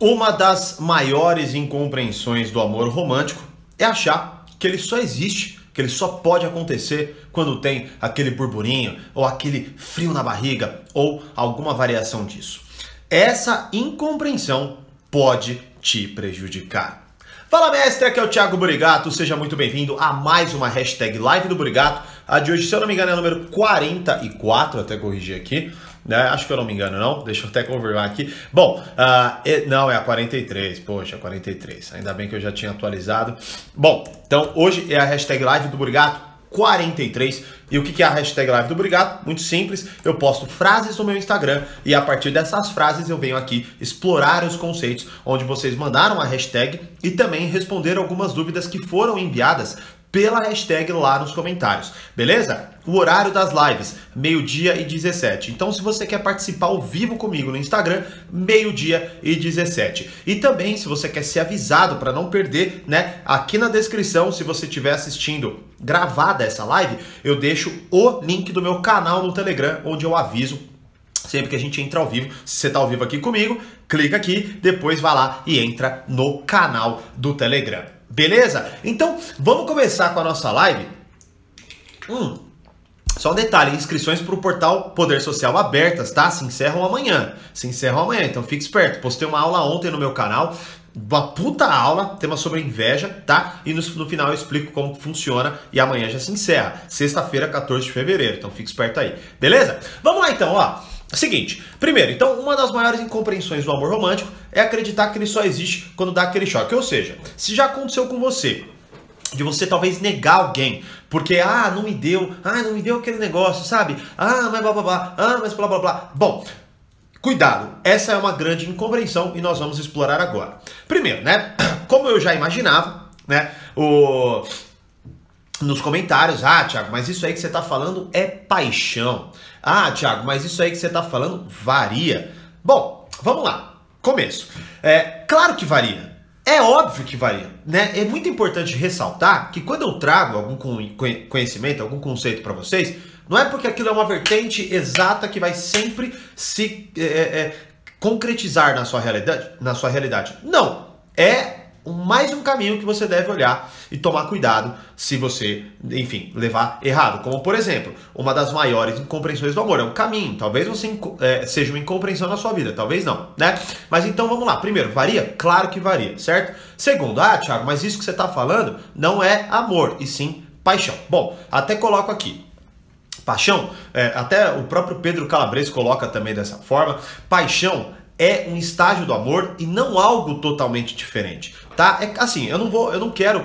Uma das maiores incompreensões do amor romântico é achar que ele só existe, que ele só pode acontecer quando tem aquele burburinho, ou aquele frio na barriga, ou alguma variação disso. Essa incompreensão pode te prejudicar. Fala mestre, aqui é o Thiago Burigato, seja muito bem-vindo a mais uma hashtag Live do Burigato. A de hoje, se eu não me engano, é a número 44, até corrigir aqui. Né? Acho que eu não me engano, não. Deixa eu até confirmar aqui. Bom, uh, não, é a 43. Poxa, 43. Ainda bem que eu já tinha atualizado. Bom, então hoje é a hashtag live do Burigato. 43. E o que é a hashtag live do Burigato? Muito simples, eu posto frases no meu Instagram e a partir dessas frases eu venho aqui explorar os conceitos onde vocês mandaram a hashtag e também responder algumas dúvidas que foram enviadas pela hashtag lá nos comentários, beleza? O horário das lives, meio-dia e 17. Então, se você quer participar ao vivo comigo no Instagram, meio-dia e 17. E também, se você quer ser avisado para não perder, né? Aqui na descrição, se você estiver assistindo gravada essa live, eu deixo o link do meu canal no Telegram, onde eu aviso sempre que a gente entra ao vivo. Se você está ao vivo aqui comigo, clica aqui, depois vai lá e entra no canal do Telegram. Beleza? Então, vamos começar com a nossa live. Hum, só um detalhe, inscrições para o portal Poder Social abertas, tá? Se encerram amanhã. Se encerram amanhã, então fique esperto. Postei uma aula ontem no meu canal, uma puta aula, tema sobre inveja, tá? E no, no final eu explico como funciona e amanhã já se encerra. Sexta-feira, 14 de fevereiro, então fique esperto aí. Beleza? Vamos lá então, ó. Seguinte, primeiro, então, uma das maiores incompreensões do amor romântico é acreditar que ele só existe quando dá aquele choque. Ou seja, se já aconteceu com você, de você talvez negar alguém, porque, ah, não me deu, ah, não me deu aquele negócio, sabe? Ah, mas blá blá blá, ah, mas blá blá blá. Bom, cuidado, essa é uma grande incompreensão e nós vamos explorar agora. Primeiro, né, como eu já imaginava, né, o nos comentários, ah, Thiago, mas isso aí que você está falando é paixão. Ah, Thiago, mas isso aí que você está falando varia. Bom, vamos lá. Começo. É, claro que varia. É óbvio que varia, né? É muito importante ressaltar que quando eu trago algum conhecimento, algum conceito para vocês, não é porque aquilo é uma vertente exata que vai sempre se é, é, concretizar na sua realidade, na sua realidade. Não, é mais um caminho que você deve olhar e tomar cuidado se você, enfim, levar errado. Como, por exemplo, uma das maiores incompreensões do amor é um caminho. Talvez você é, seja uma incompreensão na sua vida, talvez não, né? Mas então vamos lá. Primeiro, varia? Claro que varia, certo? Segundo, ah, Thiago, mas isso que você está falando não é amor, e sim paixão. Bom, até coloco aqui. Paixão, é, até o próprio Pedro Calabres coloca também dessa forma. Paixão é um estágio do amor e não algo totalmente diferente, tá? É assim, eu não vou, eu não quero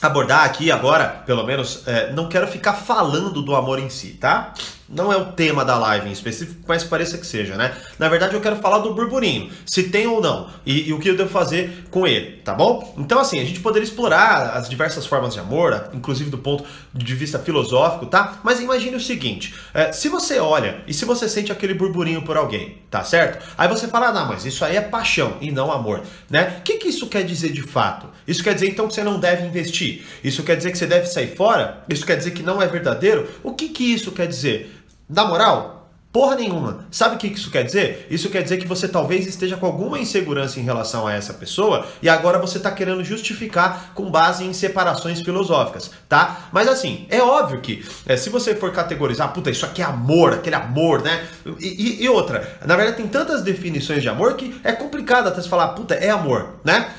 abordar aqui agora, pelo menos, é, não quero ficar falando do amor em si, tá? Não é o tema da live em específico, mas pareça que seja, né? Na verdade, eu quero falar do burburinho, se tem ou não, e, e, o que eu devo fazer com ele, tá bom? Então, assim, a gente poderia explorar as diversas formas de amor, inclusive do ponto de vista filosófico, tá? Mas imagine o seguinte: é, se você olha e se você sente aquele burburinho por alguém, tá certo? Aí você fala, ah, não, mas isso aí é paixão e não amor, né? O que, que isso quer dizer de fato? Isso quer dizer então que você não deve investir? Isso quer dizer que você deve sair fora? Isso quer dizer que não é verdadeiro? O que, que isso quer dizer? Na moral, porra nenhuma. Sabe o que isso quer dizer? Isso quer dizer que você talvez esteja com alguma insegurança em relação a essa pessoa e agora você está querendo justificar com base em separações filosóficas, tá? Mas assim, é óbvio que é, se você for categorizar, puta, isso aqui é amor, aquele amor, né? E, e, e outra, na verdade tem tantas definições de amor que é complicado até se falar, puta, é amor, né?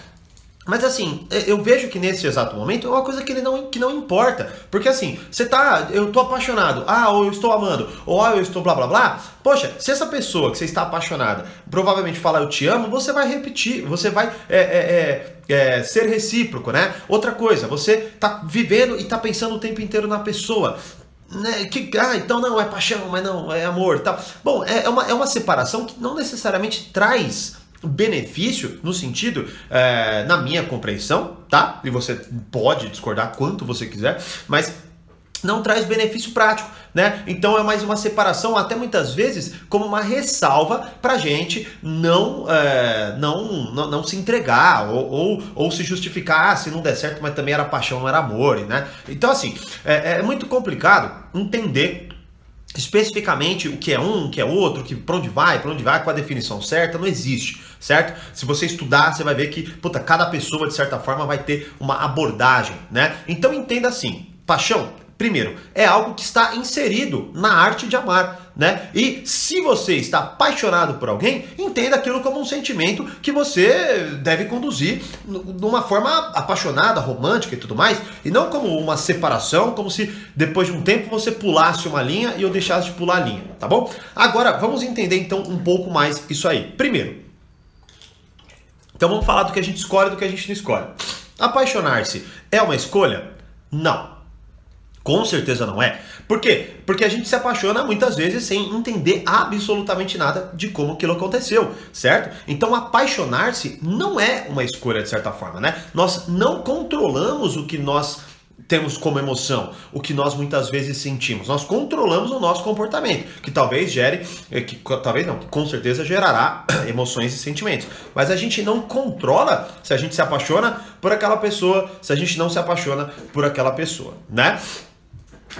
Mas assim, eu vejo que nesse exato momento é uma coisa que, ele não, que não importa. Porque assim, você tá. Eu tô apaixonado, ah, ou eu estou amando, ou ah, eu estou blá blá blá. Poxa, se essa pessoa que você está apaixonada provavelmente falar eu te amo, você vai repetir, você vai é, é, é, é, ser recíproco, né? Outra coisa, você tá vivendo e tá pensando o tempo inteiro na pessoa. Né, que, ah, então não, é paixão, mas não, é amor tal. Bom, é, é, uma, é uma separação que não necessariamente traz benefício no sentido, é, na minha compreensão, tá? E você pode discordar quanto você quiser, mas não traz benefício prático, né? Então é mais uma separação, até muitas vezes como uma ressalva para gente não, é, não, não, não se entregar ou, ou, ou, se justificar, ah, se não der certo, mas também era paixão, não era amor, né? Então assim é, é muito complicado entender especificamente o que é um, o que é outro, que para onde vai, para onde vai, com a definição certa, não existe, certo? Se você estudar, você vai ver que, puta, cada pessoa de certa forma vai ter uma abordagem, né? Então entenda assim, paixão Primeiro, é algo que está inserido na arte de amar, né? E se você está apaixonado por alguém, entenda aquilo como um sentimento que você deve conduzir de uma forma apaixonada, romântica e tudo mais, e não como uma separação, como se depois de um tempo você pulasse uma linha e eu deixasse de pular a linha, tá bom? Agora, vamos entender então um pouco mais isso aí. Primeiro, então vamos falar do que a gente escolhe e do que a gente não escolhe. Apaixonar-se é uma escolha? Não. Com certeza não é. Por quê? Porque a gente se apaixona muitas vezes sem entender absolutamente nada de como aquilo aconteceu, certo? Então apaixonar-se não é uma escolha de certa forma, né? Nós não controlamos o que nós temos como emoção, o que nós muitas vezes sentimos. Nós controlamos o nosso comportamento, que talvez gere, eh, que talvez não, que com certeza gerará emoções e sentimentos. Mas a gente não controla se a gente se apaixona por aquela pessoa, se a gente não se apaixona por aquela pessoa, né?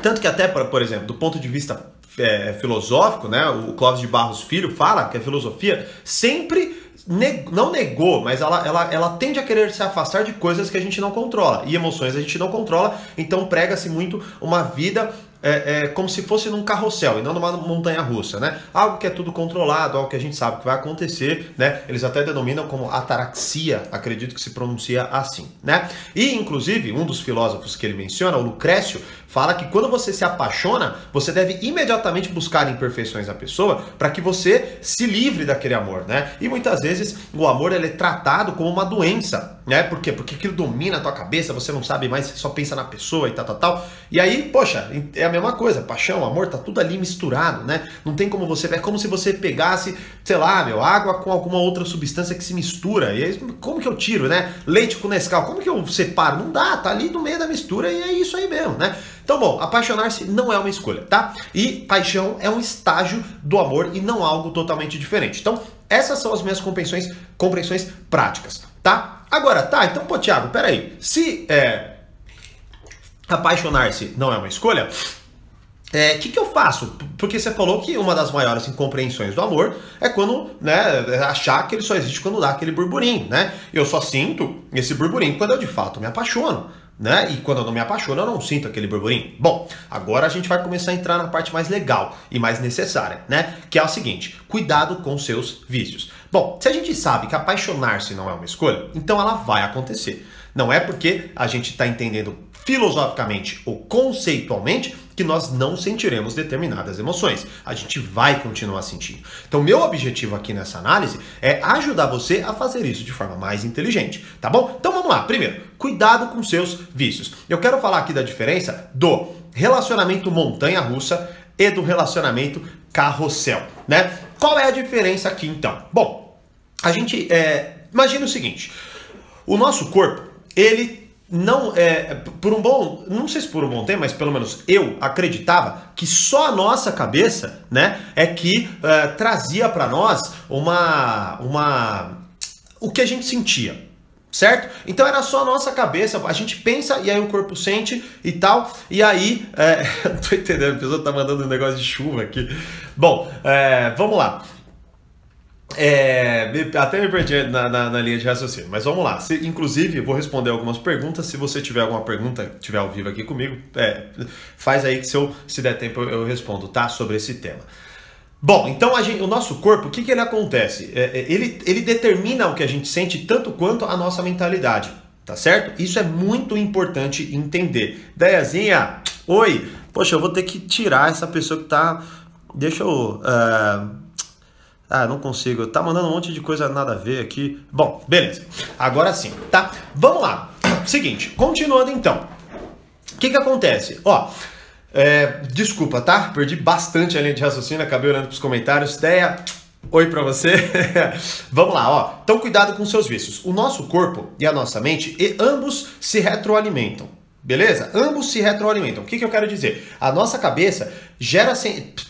Tanto que até, por exemplo, do ponto de vista é, filosófico, né, o Clóvis de Barros Filho fala que a filosofia sempre não negou, mas ela, ela, ela tende a querer se afastar de coisas que a gente não controla. E emoções a gente não controla, então prega-se muito uma vida é, é, como se fosse num carrossel e não numa montanha russa, né? Algo que é tudo controlado, algo que a gente sabe que vai acontecer, né? Eles até denominam como ataraxia, acredito que se pronuncia assim, né? E inclusive um dos filósofos que ele menciona, o Lucrécio, fala que quando você se apaixona, você deve imediatamente buscar imperfeições na pessoa para que você se livre daquele amor, né? E muitas vezes o amor ele é tratado como uma doença, né? Por quê? Porque aquilo domina a tua cabeça, você não sabe mais, você só pensa na pessoa e tal, tal, tal. E aí, poxa, é mesma coisa, paixão, amor, tá tudo ali misturado, né? Não tem como você, é como se você pegasse, sei lá, meu, água com alguma outra substância que se mistura. E aí, como que eu tiro, né? Leite com Nescau, como que eu separo? Não dá, tá ali no meio da mistura e é isso aí mesmo, né? Então, bom, apaixonar-se não é uma escolha, tá? E paixão é um estágio do amor e não algo totalmente diferente. Então, essas são as minhas compreensões, compreensões práticas, tá? Agora, tá, então, pô, Thiago, peraí. Se é, apaixonar-se não é uma escolha, o é, que, que eu faço? Porque você falou que uma das maiores incompreensões do amor é quando, né, achar que ele só existe quando dá aquele burburinho, né? Eu só sinto esse burburinho quando eu de fato me apaixono, né? E quando eu não me apaixono, eu não sinto aquele burburinho. Bom, agora a gente vai começar a entrar na parte mais legal e mais necessária, né? Que é o seguinte: cuidado com seus vícios. Bom, se a gente sabe que apaixonar-se não é uma escolha, então ela vai acontecer. Não é porque a gente está entendendo filosoficamente ou conceitualmente que nós não sentiremos determinadas emoções. A gente vai continuar sentindo. Então, meu objetivo aqui nessa análise é ajudar você a fazer isso de forma mais inteligente, tá bom? Então vamos lá. Primeiro, cuidado com seus vícios. Eu quero falar aqui da diferença do relacionamento montanha-russa e do relacionamento carrossel, né? Qual é a diferença aqui então? Bom, a gente é, imagina o seguinte: o nosso corpo ele não é por um bom, não sei se por um bom tempo, mas pelo menos eu acreditava que só a nossa cabeça, né, é que é, trazia para nós uma uma o que a gente sentia, certo? Então era só a nossa cabeça, a gente pensa e aí o corpo sente e tal, e aí, é, tô entendendo, a pessoa tá mandando um negócio de chuva aqui. Bom, é, vamos lá. É, até me perdi na, na, na, linha de raciocínio, mas vamos lá. Se, inclusive, vou responder algumas perguntas. Se você tiver alguma pergunta, tiver ao vivo aqui comigo, é, faz aí que se, eu, se der tempo eu respondo, tá? Sobre esse tema. Bom, então gente, o nosso corpo, o que, que ele acontece? É, é, ele, ele determina o que a gente sente tanto quanto a nossa mentalidade, tá certo? Isso é muito importante entender. Deiazinha, oi! Poxa, eu vou ter que tirar essa pessoa que tá. Deixa eu. Uh ah, não consigo. Tá mandando um monte de coisa nada a ver aqui. Bom, beleza. Agora sim, tá? Vamos lá. Seguinte, continuando então. O que que acontece? Ó, é, desculpa, tá? Perdi bastante a linha de raciocínio, acabei olhando pros comentários. Ideia, oi pra você. Vamos lá, ó. Então cuidado com seus vícios. O nosso corpo e a nossa mente, e ambos se retroalimentam. Beleza? Ambos se retroalimentam. O que, que eu quero dizer? A nossa cabeça gera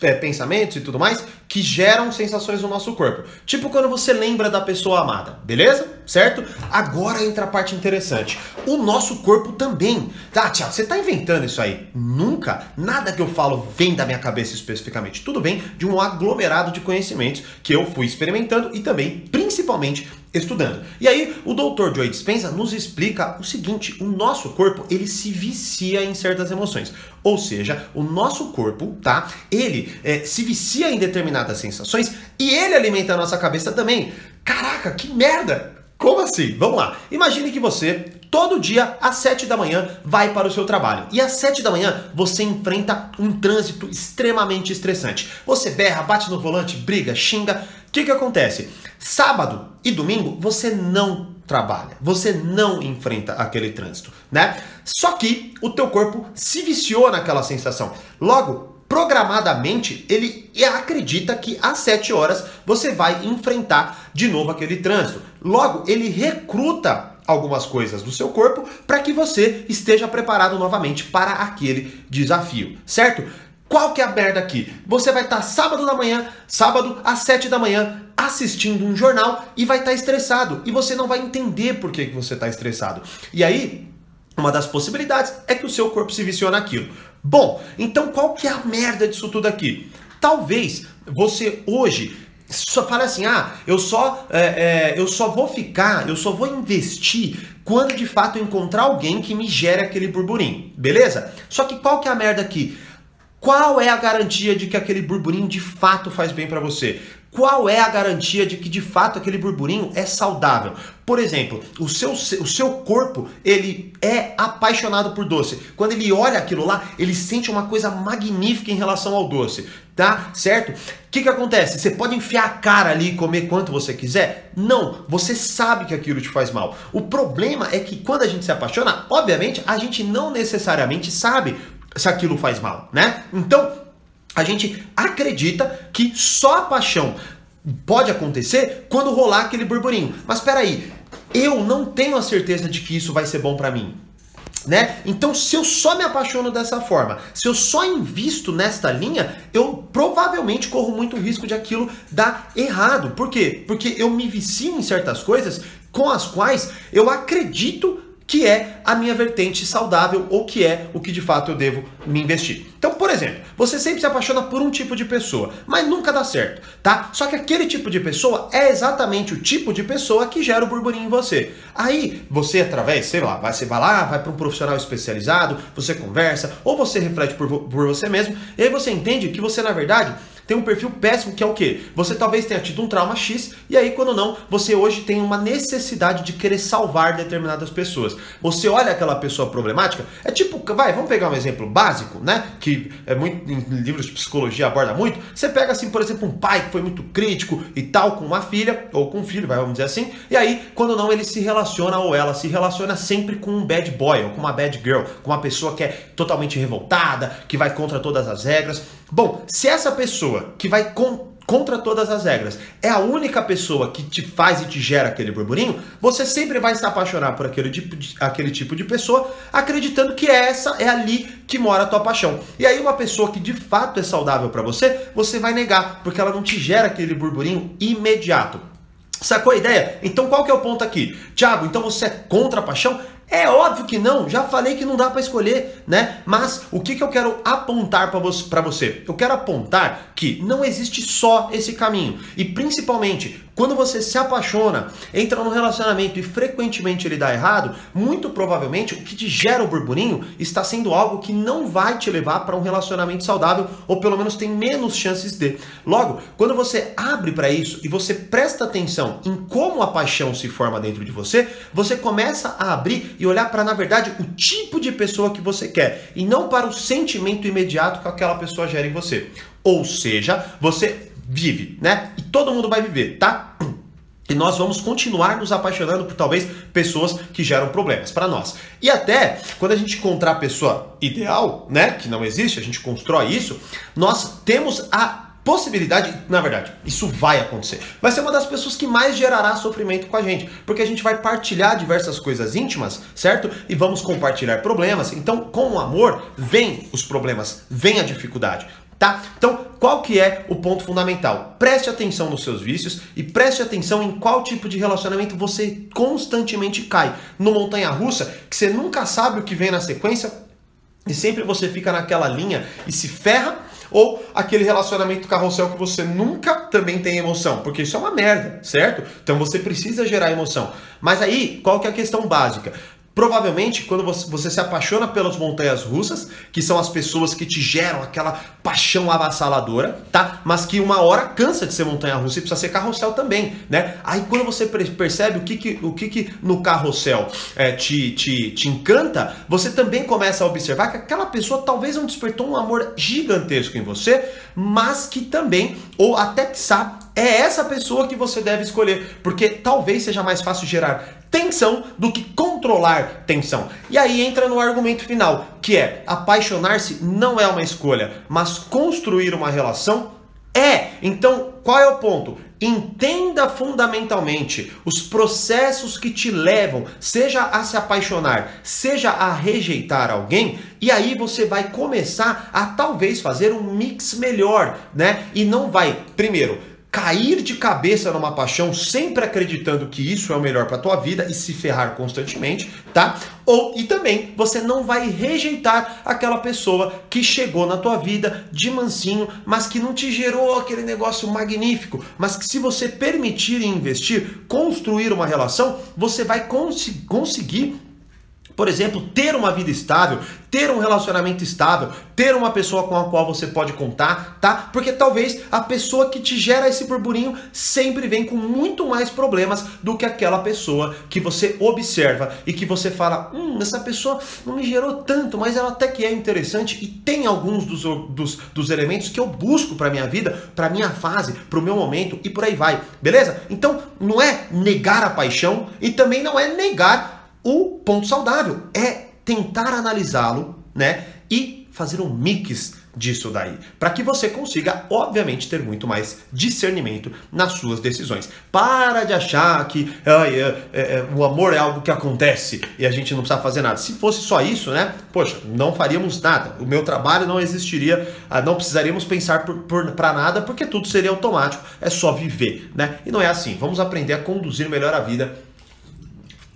é, pensamentos e tudo mais que geram sensações no nosso corpo. Tipo quando você lembra da pessoa amada, beleza? Certo? Agora entra a parte interessante. O nosso corpo também. Tá, Tiago, você tá inventando isso aí? Nunca. Nada que eu falo vem da minha cabeça especificamente. Tudo vem de um aglomerado de conhecimentos que eu fui experimentando e também, principalmente, estudando. E aí, o Dr. Joe Dispenza nos explica o seguinte: o nosso corpo ele se vicia em certas emoções. Ou seja, o nosso corpo, tá? Ele é, se vicia em determinadas sensações e ele alimenta a nossa cabeça também. Caraca, que merda! Como assim? Vamos lá. Imagine que você, todo dia, às 7 da manhã, vai para o seu trabalho. E às 7 da manhã, você enfrenta um trânsito extremamente estressante. Você berra, bate no volante, briga, xinga. Que, que acontece? Sábado e domingo, você não trabalha, você não enfrenta aquele trânsito, né? Só que o teu corpo se viciou naquela sensação. Logo, programadamente, ele acredita que às 7 horas você vai enfrentar de novo aquele trânsito. Logo, ele recruta algumas coisas do seu corpo para que você esteja preparado novamente para aquele desafio, certo? Qual que é a merda aqui? Você vai estar tá sábado da manhã, sábado às 7 da manhã, assistindo um jornal e vai estar tá estressado. E você não vai entender por que, que você está estressado. E aí, uma das possibilidades é que o seu corpo se viciou naquilo. Bom, então qual que é a merda disso tudo aqui? Talvez você hoje só fale assim, ah, eu só, é, é, eu só vou ficar, eu só vou investir quando de fato encontrar alguém que me gere aquele burburinho, beleza? Só que qual que é a merda aqui? Qual é a garantia de que aquele burburinho de fato faz bem para você? Qual é a garantia de que de fato aquele burburinho é saudável? Por exemplo, o seu, o seu corpo ele é apaixonado por doce. Quando ele olha aquilo lá, ele sente uma coisa magnífica em relação ao doce, tá? Certo? O que, que acontece? Você pode enfiar a cara ali e comer quanto você quiser? Não, você sabe que aquilo te faz mal. O problema é que quando a gente se apaixona, obviamente a gente não necessariamente sabe se aquilo faz mal, né? Então, a gente acredita que só a paixão pode acontecer quando rolar aquele burburinho. Mas espera aí, eu não tenho a certeza de que isso vai ser bom para mim. Né? Então, se eu só me apaixono dessa forma, se eu só invisto nesta linha, eu provavelmente corro muito risco de aquilo dar errado. Por quê? Porque eu me vicio em certas coisas com as quais eu acredito que é a minha vertente saudável ou que é o que de fato eu devo me investir. Então, por exemplo, você sempre se apaixona por um tipo de pessoa, mas nunca dá certo, tá? Só que aquele tipo de pessoa é exatamente o tipo de pessoa que gera o burburinho em você. Aí, você através, sei lá, você vai lá, vai para um profissional especializado, você conversa, ou você reflete por, por você mesmo, e aí você entende que você, na verdade, tem um perfil péssimo que é o quê? Você talvez tenha tido um trauma X e aí, quando não, você hoje tem uma necessidade de querer salvar determinadas pessoas. Você olha aquela pessoa problemática, é tipo, vai, vamos pegar um exemplo básico, né? Que é muito em livros de psicologia aborda muito. Você pega assim, por exemplo, um pai que foi muito crítico e tal com uma filha ou com um filho, vai, vamos dizer assim. E aí, quando não, ele se relaciona ou ela se relaciona sempre com um bad boy ou com uma bad girl, com uma pessoa que é totalmente revoltada, que vai contra todas as regras. Bom, se essa pessoa que vai com, contra todas as regras é a única pessoa que te faz e te gera aquele burburinho, você sempre vai se apaixonar por aquele tipo de, aquele tipo de pessoa, acreditando que essa é ali que mora a tua paixão. E aí uma pessoa que de fato é saudável para você, você vai negar, porque ela não te gera aquele burburinho imediato. Sacou a ideia? Então qual que é o ponto aqui? Tiago, então você é contra a paixão? É óbvio que não, já falei que não dá para escolher, né? Mas o que, que eu quero apontar para você? Eu quero apontar que não existe só esse caminho. E principalmente, quando você se apaixona, entra num relacionamento e frequentemente ele dá errado, muito provavelmente o que te gera o burburinho está sendo algo que não vai te levar para um relacionamento saudável ou pelo menos tem menos chances de. Logo, quando você abre para isso e você presta atenção em como a paixão se forma dentro de você, você começa a abrir e olhar para na verdade o tipo de pessoa que você quer e não para o sentimento imediato que aquela pessoa gera em você. Ou seja, você vive, né? E todo mundo vai viver, tá? E nós vamos continuar nos apaixonando por talvez pessoas que geram problemas para nós. E até quando a gente encontrar a pessoa ideal, né, que não existe, a gente constrói isso, nós temos a possibilidade, na verdade, isso vai acontecer. Vai ser uma das pessoas que mais gerará sofrimento com a gente, porque a gente vai partilhar diversas coisas íntimas, certo? E vamos compartilhar problemas. Então, com o amor, vem os problemas, vem a dificuldade. Tá? Então, qual que é o ponto fundamental? Preste atenção nos seus vícios e preste atenção em qual tipo de relacionamento você constantemente cai. No montanha russa, que você nunca sabe o que vem na sequência e sempre você fica naquela linha e se ferra ou aquele relacionamento carrossel que você nunca também tem emoção, porque isso é uma merda, certo? Então você precisa gerar emoção. Mas aí, qual que é a questão básica? Provavelmente, quando você, se apaixona pelas montanhas russas, que são as pessoas que te geram aquela paixão avassaladora, tá? Mas que uma hora cansa de ser montanha russa e precisa ser carrossel também, né? Aí quando você percebe o que, que, o que, que no carrossel é, te, te, te encanta, você também começa a observar que aquela pessoa talvez não despertou um amor gigantesco em você, mas que também, ou até que sabe, é essa pessoa que você deve escolher, porque talvez seja mais fácil gerar tensão do que controlar tensão. E aí entra no argumento final, que é apaixonar-se não é uma escolha, mas construir uma relação é. Então, qual é o ponto? Entenda fundamentalmente os processos que te levam, seja a se apaixonar, seja a rejeitar alguém, e aí você vai começar a talvez fazer um mix melhor, né? E não vai, primeiro, cair de cabeça numa paixão, sempre acreditando que isso é o melhor para tua vida e se ferrar constantemente, tá? Ou e também você não vai rejeitar aquela pessoa que chegou na tua vida de mansinho, mas que não te gerou aquele negócio magnífico, mas que se você permitir investir, construir uma relação, você vai cons conseguir por exemplo, ter uma vida estável, ter um relacionamento estável, ter uma pessoa com a qual você pode contar, tá? Porque talvez a pessoa que te gera esse burburinho sempre vem com muito mais problemas do que aquela pessoa que você observa e que você fala: hum, essa pessoa não me gerou tanto, mas ela até que é interessante e tem alguns dos, dos, dos elementos que eu busco para minha vida, para minha fase, para o meu momento e por aí vai, beleza? Então não é negar a paixão e também não é negar o ponto saudável é tentar analisá-lo, né? E fazer um mix disso daí, para que você consiga, obviamente, ter muito mais discernimento nas suas decisões. Para de achar que ai, é, é, é, o amor é algo que acontece e a gente não precisa fazer nada. Se fosse só isso, né? Poxa, não faríamos nada. O meu trabalho não existiria, ah, não precisaríamos pensar para nada, porque tudo seria automático. É só viver, né? E não é assim. Vamos aprender a conduzir melhor a vida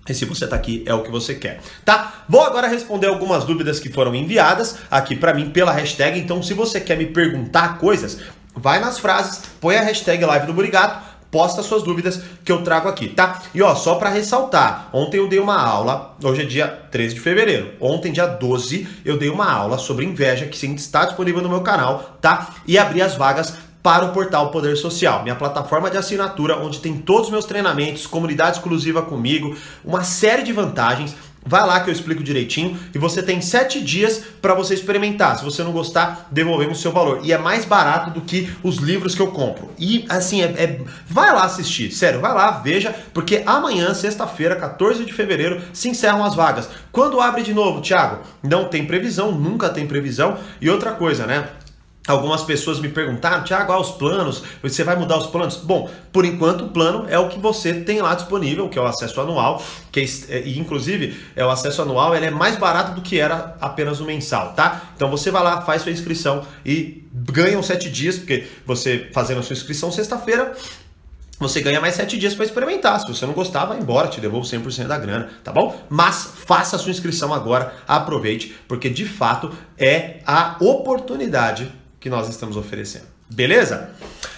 e se você está aqui, é o que você quer, tá? Vou agora responder algumas dúvidas que foram enviadas aqui para mim pela hashtag. Então, se você quer me perguntar coisas, vai nas frases, põe a hashtag live do Burigato, posta suas dúvidas que eu trago aqui, tá? E ó, só para ressaltar, ontem eu dei uma aula, hoje é dia 13 de fevereiro. Ontem, dia 12, eu dei uma aula sobre inveja que sim está disponível no meu canal, tá? E abri as vagas para o portal Poder Social, minha plataforma de assinatura, onde tem todos os meus treinamentos, comunidade exclusiva comigo, uma série de vantagens. Vai lá que eu explico direitinho e você tem sete dias para você experimentar. Se você não gostar, devolvemos o seu valor. E é mais barato do que os livros que eu compro. E assim, é, é... vai lá assistir, sério, vai lá, veja, porque amanhã, sexta-feira, 14 de fevereiro, se encerram as vagas. Quando abre de novo, Thiago? Não tem previsão, nunca tem previsão. E outra coisa, né? Algumas pessoas me perguntaram, Tiago, ah, os planos, você vai mudar os planos? Bom, por enquanto o plano é o que você tem lá disponível, que é o acesso anual, que é, e inclusive é o acesso anual, ele é mais barato do que era apenas o mensal, tá? Então você vai lá, faz sua inscrição e ganha os sete dias, porque você fazendo a sua inscrição sexta-feira, você ganha mais sete dias para experimentar. Se você não gostar, vai embora, te devolvo 100% da grana, tá bom? Mas faça a sua inscrição agora, aproveite, porque de fato é a oportunidade que nós estamos oferecendo. Beleza?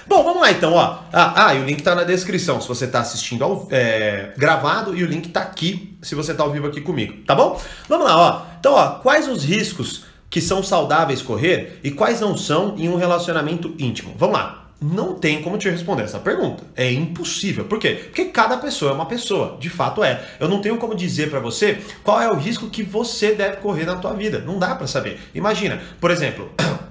Bom, vamos lá então, ó. Ah, ah e o link tá na descrição se você tá assistindo ao, é, gravado e o link tá aqui se você tá ao vivo aqui comigo, tá bom? Vamos lá, ó. Então, ó, quais os riscos que são saudáveis correr e quais não são em um relacionamento íntimo? Vamos lá. Não tem como te responder essa pergunta. É impossível. Por quê? Porque cada pessoa é uma pessoa. De fato é. Eu não tenho como dizer para você qual é o risco que você deve correr na tua vida. Não dá para saber. Imagina, por exemplo,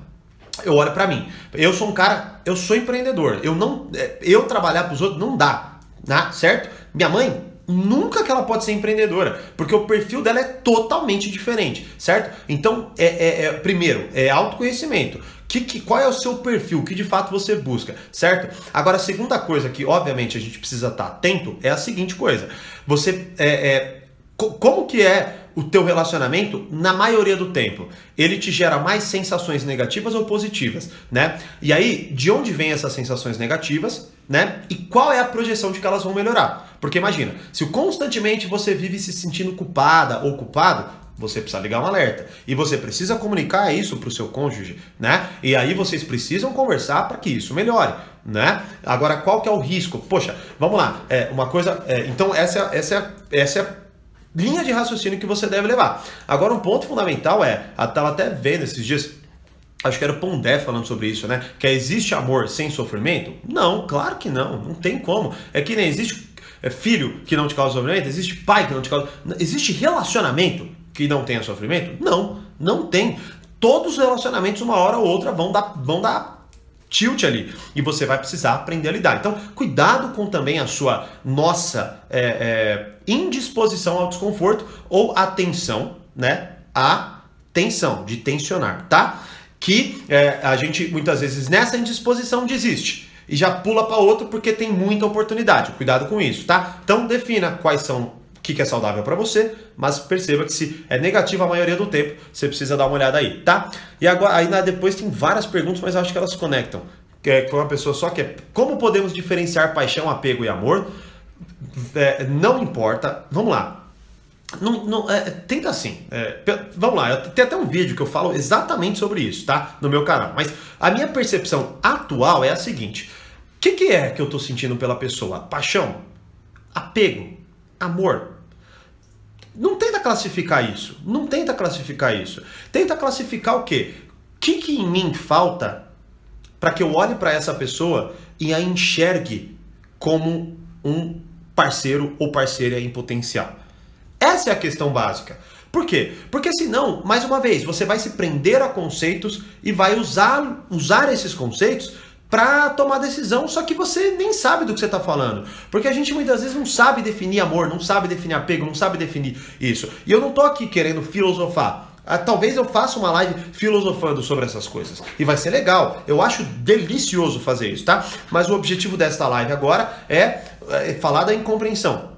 eu olho para mim. Eu sou um cara, eu sou empreendedor. Eu não, é, eu trabalhar para os outros não dá, né? certo? Minha mãe nunca que ela pode ser empreendedora, porque o perfil dela é totalmente diferente, certo? Então, é, é, é primeiro, é autoconhecimento. Que, que, qual é o seu perfil? O que de fato você busca, certo? Agora, a segunda coisa que, obviamente, a gente precisa estar atento é a seguinte coisa: você é, é como que é o teu relacionamento na maioria do tempo? Ele te gera mais sensações negativas ou positivas, né? E aí, de onde vem essas sensações negativas, né? E qual é a projeção de que elas vão melhorar? Porque imagina, se constantemente você vive se sentindo culpada ou culpado, você precisa ligar um alerta. E você precisa comunicar isso para o seu cônjuge, né? E aí vocês precisam conversar para que isso melhore, né? Agora, qual que é o risco? Poxa, vamos lá. É, uma coisa. É, então, essa, essa, essa é linha de raciocínio que você deve levar. Agora, um ponto fundamental é, estava até vendo esses dias, acho que era o Pondé falando sobre isso, né? Que é, existe amor sem sofrimento? Não, claro que não, não tem como. É que nem existe é, filho que não te causa sofrimento, existe pai que não te causa. Existe relacionamento que não tenha sofrimento? Não, não tem. Todos os relacionamentos, uma hora ou outra, vão dar, vão dar tilt ali e você vai precisar aprender a lidar. Então, cuidado com também a sua nossa é, é, indisposição ao desconforto ou atenção, né? A tensão, de tensionar, tá? Que é, a gente muitas vezes nessa indisposição desiste e já pula para outro porque tem muita oportunidade. Cuidado com isso, tá? Então defina quais são que é saudável para você, mas perceba que se é negativo a maioria do tempo, você precisa dar uma olhada aí, tá? E agora aí depois tem várias perguntas, mas acho que elas se conectam. Que é uma pessoa só que é como podemos diferenciar paixão, apego e amor? É, não importa. Vamos lá. Não, não, é, tenta assim. É, vamos lá, tem até um vídeo que eu falo exatamente sobre isso, tá? No meu canal. Mas a minha percepção atual é a seguinte: o que, que é que eu estou sentindo pela pessoa? Paixão? Apego? Amor? Não tenta classificar isso. Não tenta classificar isso. Tenta classificar o quê? O que, que em mim falta para que eu olhe para essa pessoa e a enxergue como um parceiro ou parceira em potencial? Essa é a questão básica. Por quê? Porque senão, mais uma vez, você vai se prender a conceitos e vai usar, usar esses conceitos para tomar decisão, só que você nem sabe do que você está falando. Porque a gente muitas vezes não sabe definir amor, não sabe definir apego, não sabe definir isso. E eu não tô aqui querendo filosofar. Ah, talvez eu faça uma live filosofando sobre essas coisas. E vai ser legal. Eu acho delicioso fazer isso, tá? Mas o objetivo desta live agora é, é falar da incompreensão.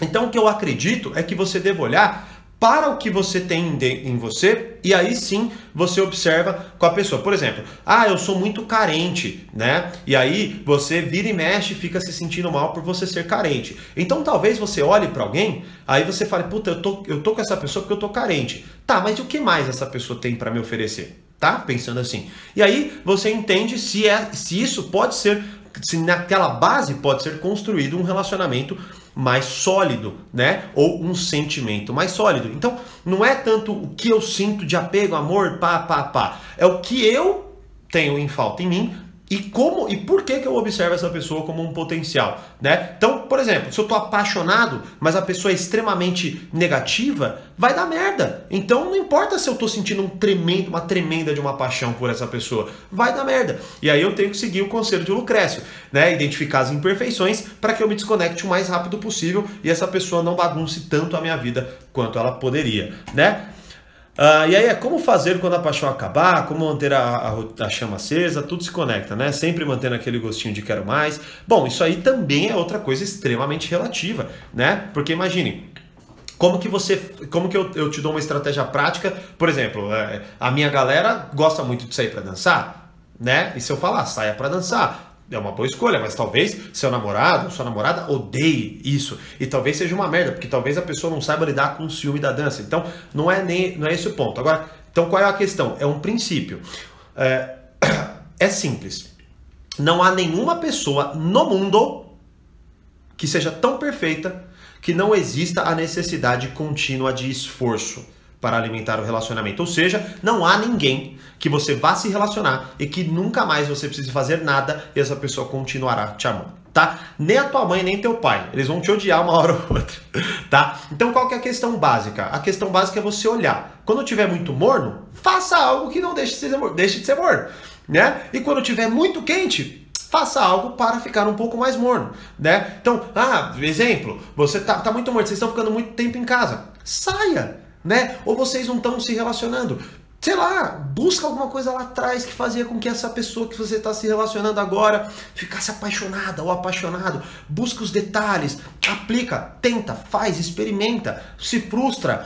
Então o que eu acredito é que você deva olhar para o que você tem em você e aí sim você observa com a pessoa. Por exemplo, ah, eu sou muito carente, né? E aí você vira e mexe fica se sentindo mal por você ser carente. Então talvez você olhe para alguém, aí você fale, puta, eu tô, eu tô com essa pessoa porque eu tô carente. Tá, mas o que mais essa pessoa tem para me oferecer? Tá? Pensando assim. E aí você entende se, é, se isso pode ser, se naquela base pode ser construído um relacionamento mais sólido, né? Ou um sentimento mais sólido. Então, não é tanto o que eu sinto de apego, amor, pá, pá, pá. É o que eu tenho em falta em mim e como e por que, que eu observo essa pessoa como um potencial, né? Então, por exemplo, se eu tô apaixonado, mas a pessoa é extremamente negativa, vai dar merda. Então não importa se eu tô sentindo um tremendo, uma tremenda de uma paixão por essa pessoa, vai dar merda. E aí eu tenho que seguir o conselho de Lucrécio, né? Identificar as imperfeições para que eu me desconecte o mais rápido possível e essa pessoa não bagunce tanto a minha vida quanto ela poderia, né? Uh, e aí é como fazer quando a paixão acabar, como manter a, a, a, chama acesa, tudo se conecta, né? Sempre mantendo aquele gostinho de quero mais. Bom, isso aí também é outra coisa extremamente relativa, né? Porque imagine, como que você, como que eu, eu te dou uma estratégia prática? Por exemplo, é, a minha galera gosta muito de sair para dançar, né? E se eu falar, saia para dançar, é uma boa escolha, mas talvez seu namorado, sua namorada odeie isso. E talvez seja uma merda, porque talvez a pessoa não saiba lidar com o ciúme da dança. Então, não é, nem, não é esse o ponto. Agora, então qual é a questão? É um princípio. É, é simples. Não há nenhuma pessoa no mundo que seja tão perfeita que não exista a necessidade contínua de esforço para alimentar o relacionamento. Ou seja, não há ninguém que você vá se relacionar e que nunca mais você precise fazer nada e essa pessoa continuará te amando. Tá? Nem a tua mãe, nem teu pai. Eles vão te odiar uma hora ou outra. Tá? Então qual que é a questão básica? A questão básica é você olhar. Quando tiver muito morno, faça algo que não deixe de ser morno. Deixe de ser morno. Né? E quando tiver muito quente, faça algo para ficar um pouco mais morno, né? Então, ah, exemplo, você tá, tá muito morno, vocês estão ficando muito tempo em casa. Saia, né? Ou vocês não estão se relacionando. sei lá, busca alguma coisa lá atrás que fazia com que essa pessoa que você está se relacionando agora ficasse apaixonada ou apaixonado. Busca os detalhes, aplica, tenta, faz, experimenta, se frustra.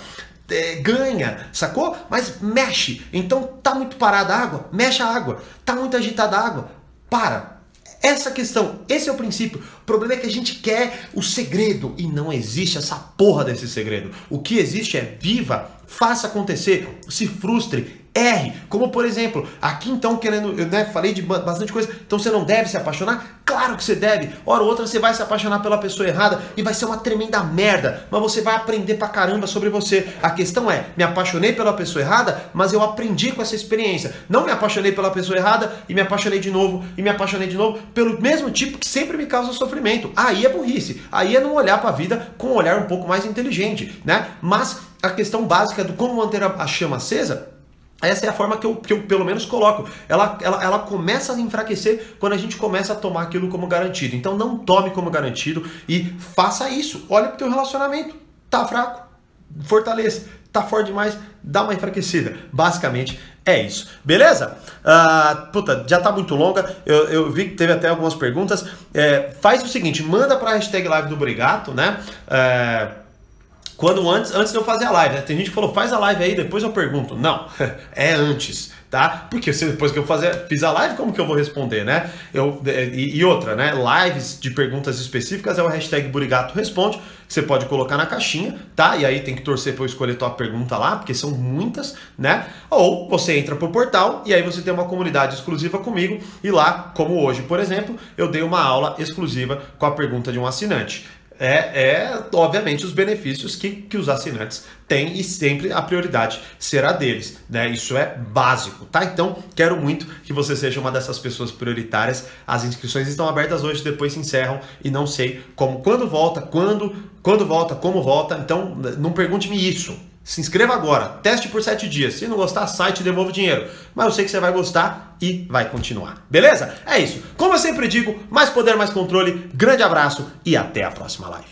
É, ganha, sacou? Mas mexe. Então tá muito parada a água, mexe a água. Tá muito agitada a água, para. Essa questão, esse é o princípio. O problema é que a gente quer o segredo e não existe essa porra desse segredo. O que existe é viva, faça acontecer, se frustre, erre. Como por exemplo, aqui então querendo, eu né, falei de bastante coisa, então você não deve se apaixonar? Claro que você deve. Hora ou outra você vai se apaixonar pela pessoa errada e vai ser uma tremenda merda, mas você vai aprender pra caramba sobre você. A questão é, me apaixonei pela pessoa errada, mas eu aprendi com essa experiência. Não me apaixonei pela pessoa errada e me apaixonei de novo e me apaixonei de novo pelo mesmo tipo que sempre me causa sofrimento. Aí é burrice. Aí é não olhar para a vida com um olhar um pouco mais inteligente, né? Mas a questão básica do como manter a chama acesa essa é a forma que eu, que eu pelo menos coloco. Ela, ela, ela começa a enfraquecer quando a gente começa a tomar aquilo como garantido. Então não tome como garantido e faça isso. Olha pro teu relacionamento. Tá fraco? Fortaleça. Tá forte demais? Dá uma enfraquecida. Basicamente é isso. Beleza? Uh, puta, já tá muito longa. Eu, eu, vi que teve até algumas perguntas. É, faz o seguinte, manda pra hashtag live do Brigato, né? É, quando antes, antes de eu fazer a live, né? Tem gente que falou, faz a live aí, depois eu pergunto. Não, é antes, tá? Porque se depois que eu fazer, fiz a live, como que eu vou responder, né? Eu, e, e, outra, né? Lives de perguntas específicas é o hashtag Burigato Responde, que você pode colocar na caixinha, tá? E aí tem que torcer para eu escolher tua pergunta lá, porque são muitas, né? Ou você entra pro portal e aí você tem uma comunidade exclusiva comigo e lá, como hoje, por exemplo, eu dei uma aula exclusiva com a pergunta de um assinante é, é, obviamente os benefícios que, que os assinantes têm e sempre a prioridade será deles, né? Isso é básico, tá? Então, quero muito que você seja uma dessas pessoas prioritárias. As inscrições estão abertas hoje, depois se encerram e não sei como, quando volta, quando, quando volta, como volta. Então, não pergunte-me isso. Se inscreva agora, teste por 7 dias. Se não gostar, site devolve o dinheiro. Mas eu sei que você vai gostar e vai continuar. Beleza? É isso. Como eu sempre digo, mais poder, mais controle. Grande abraço e até a próxima live.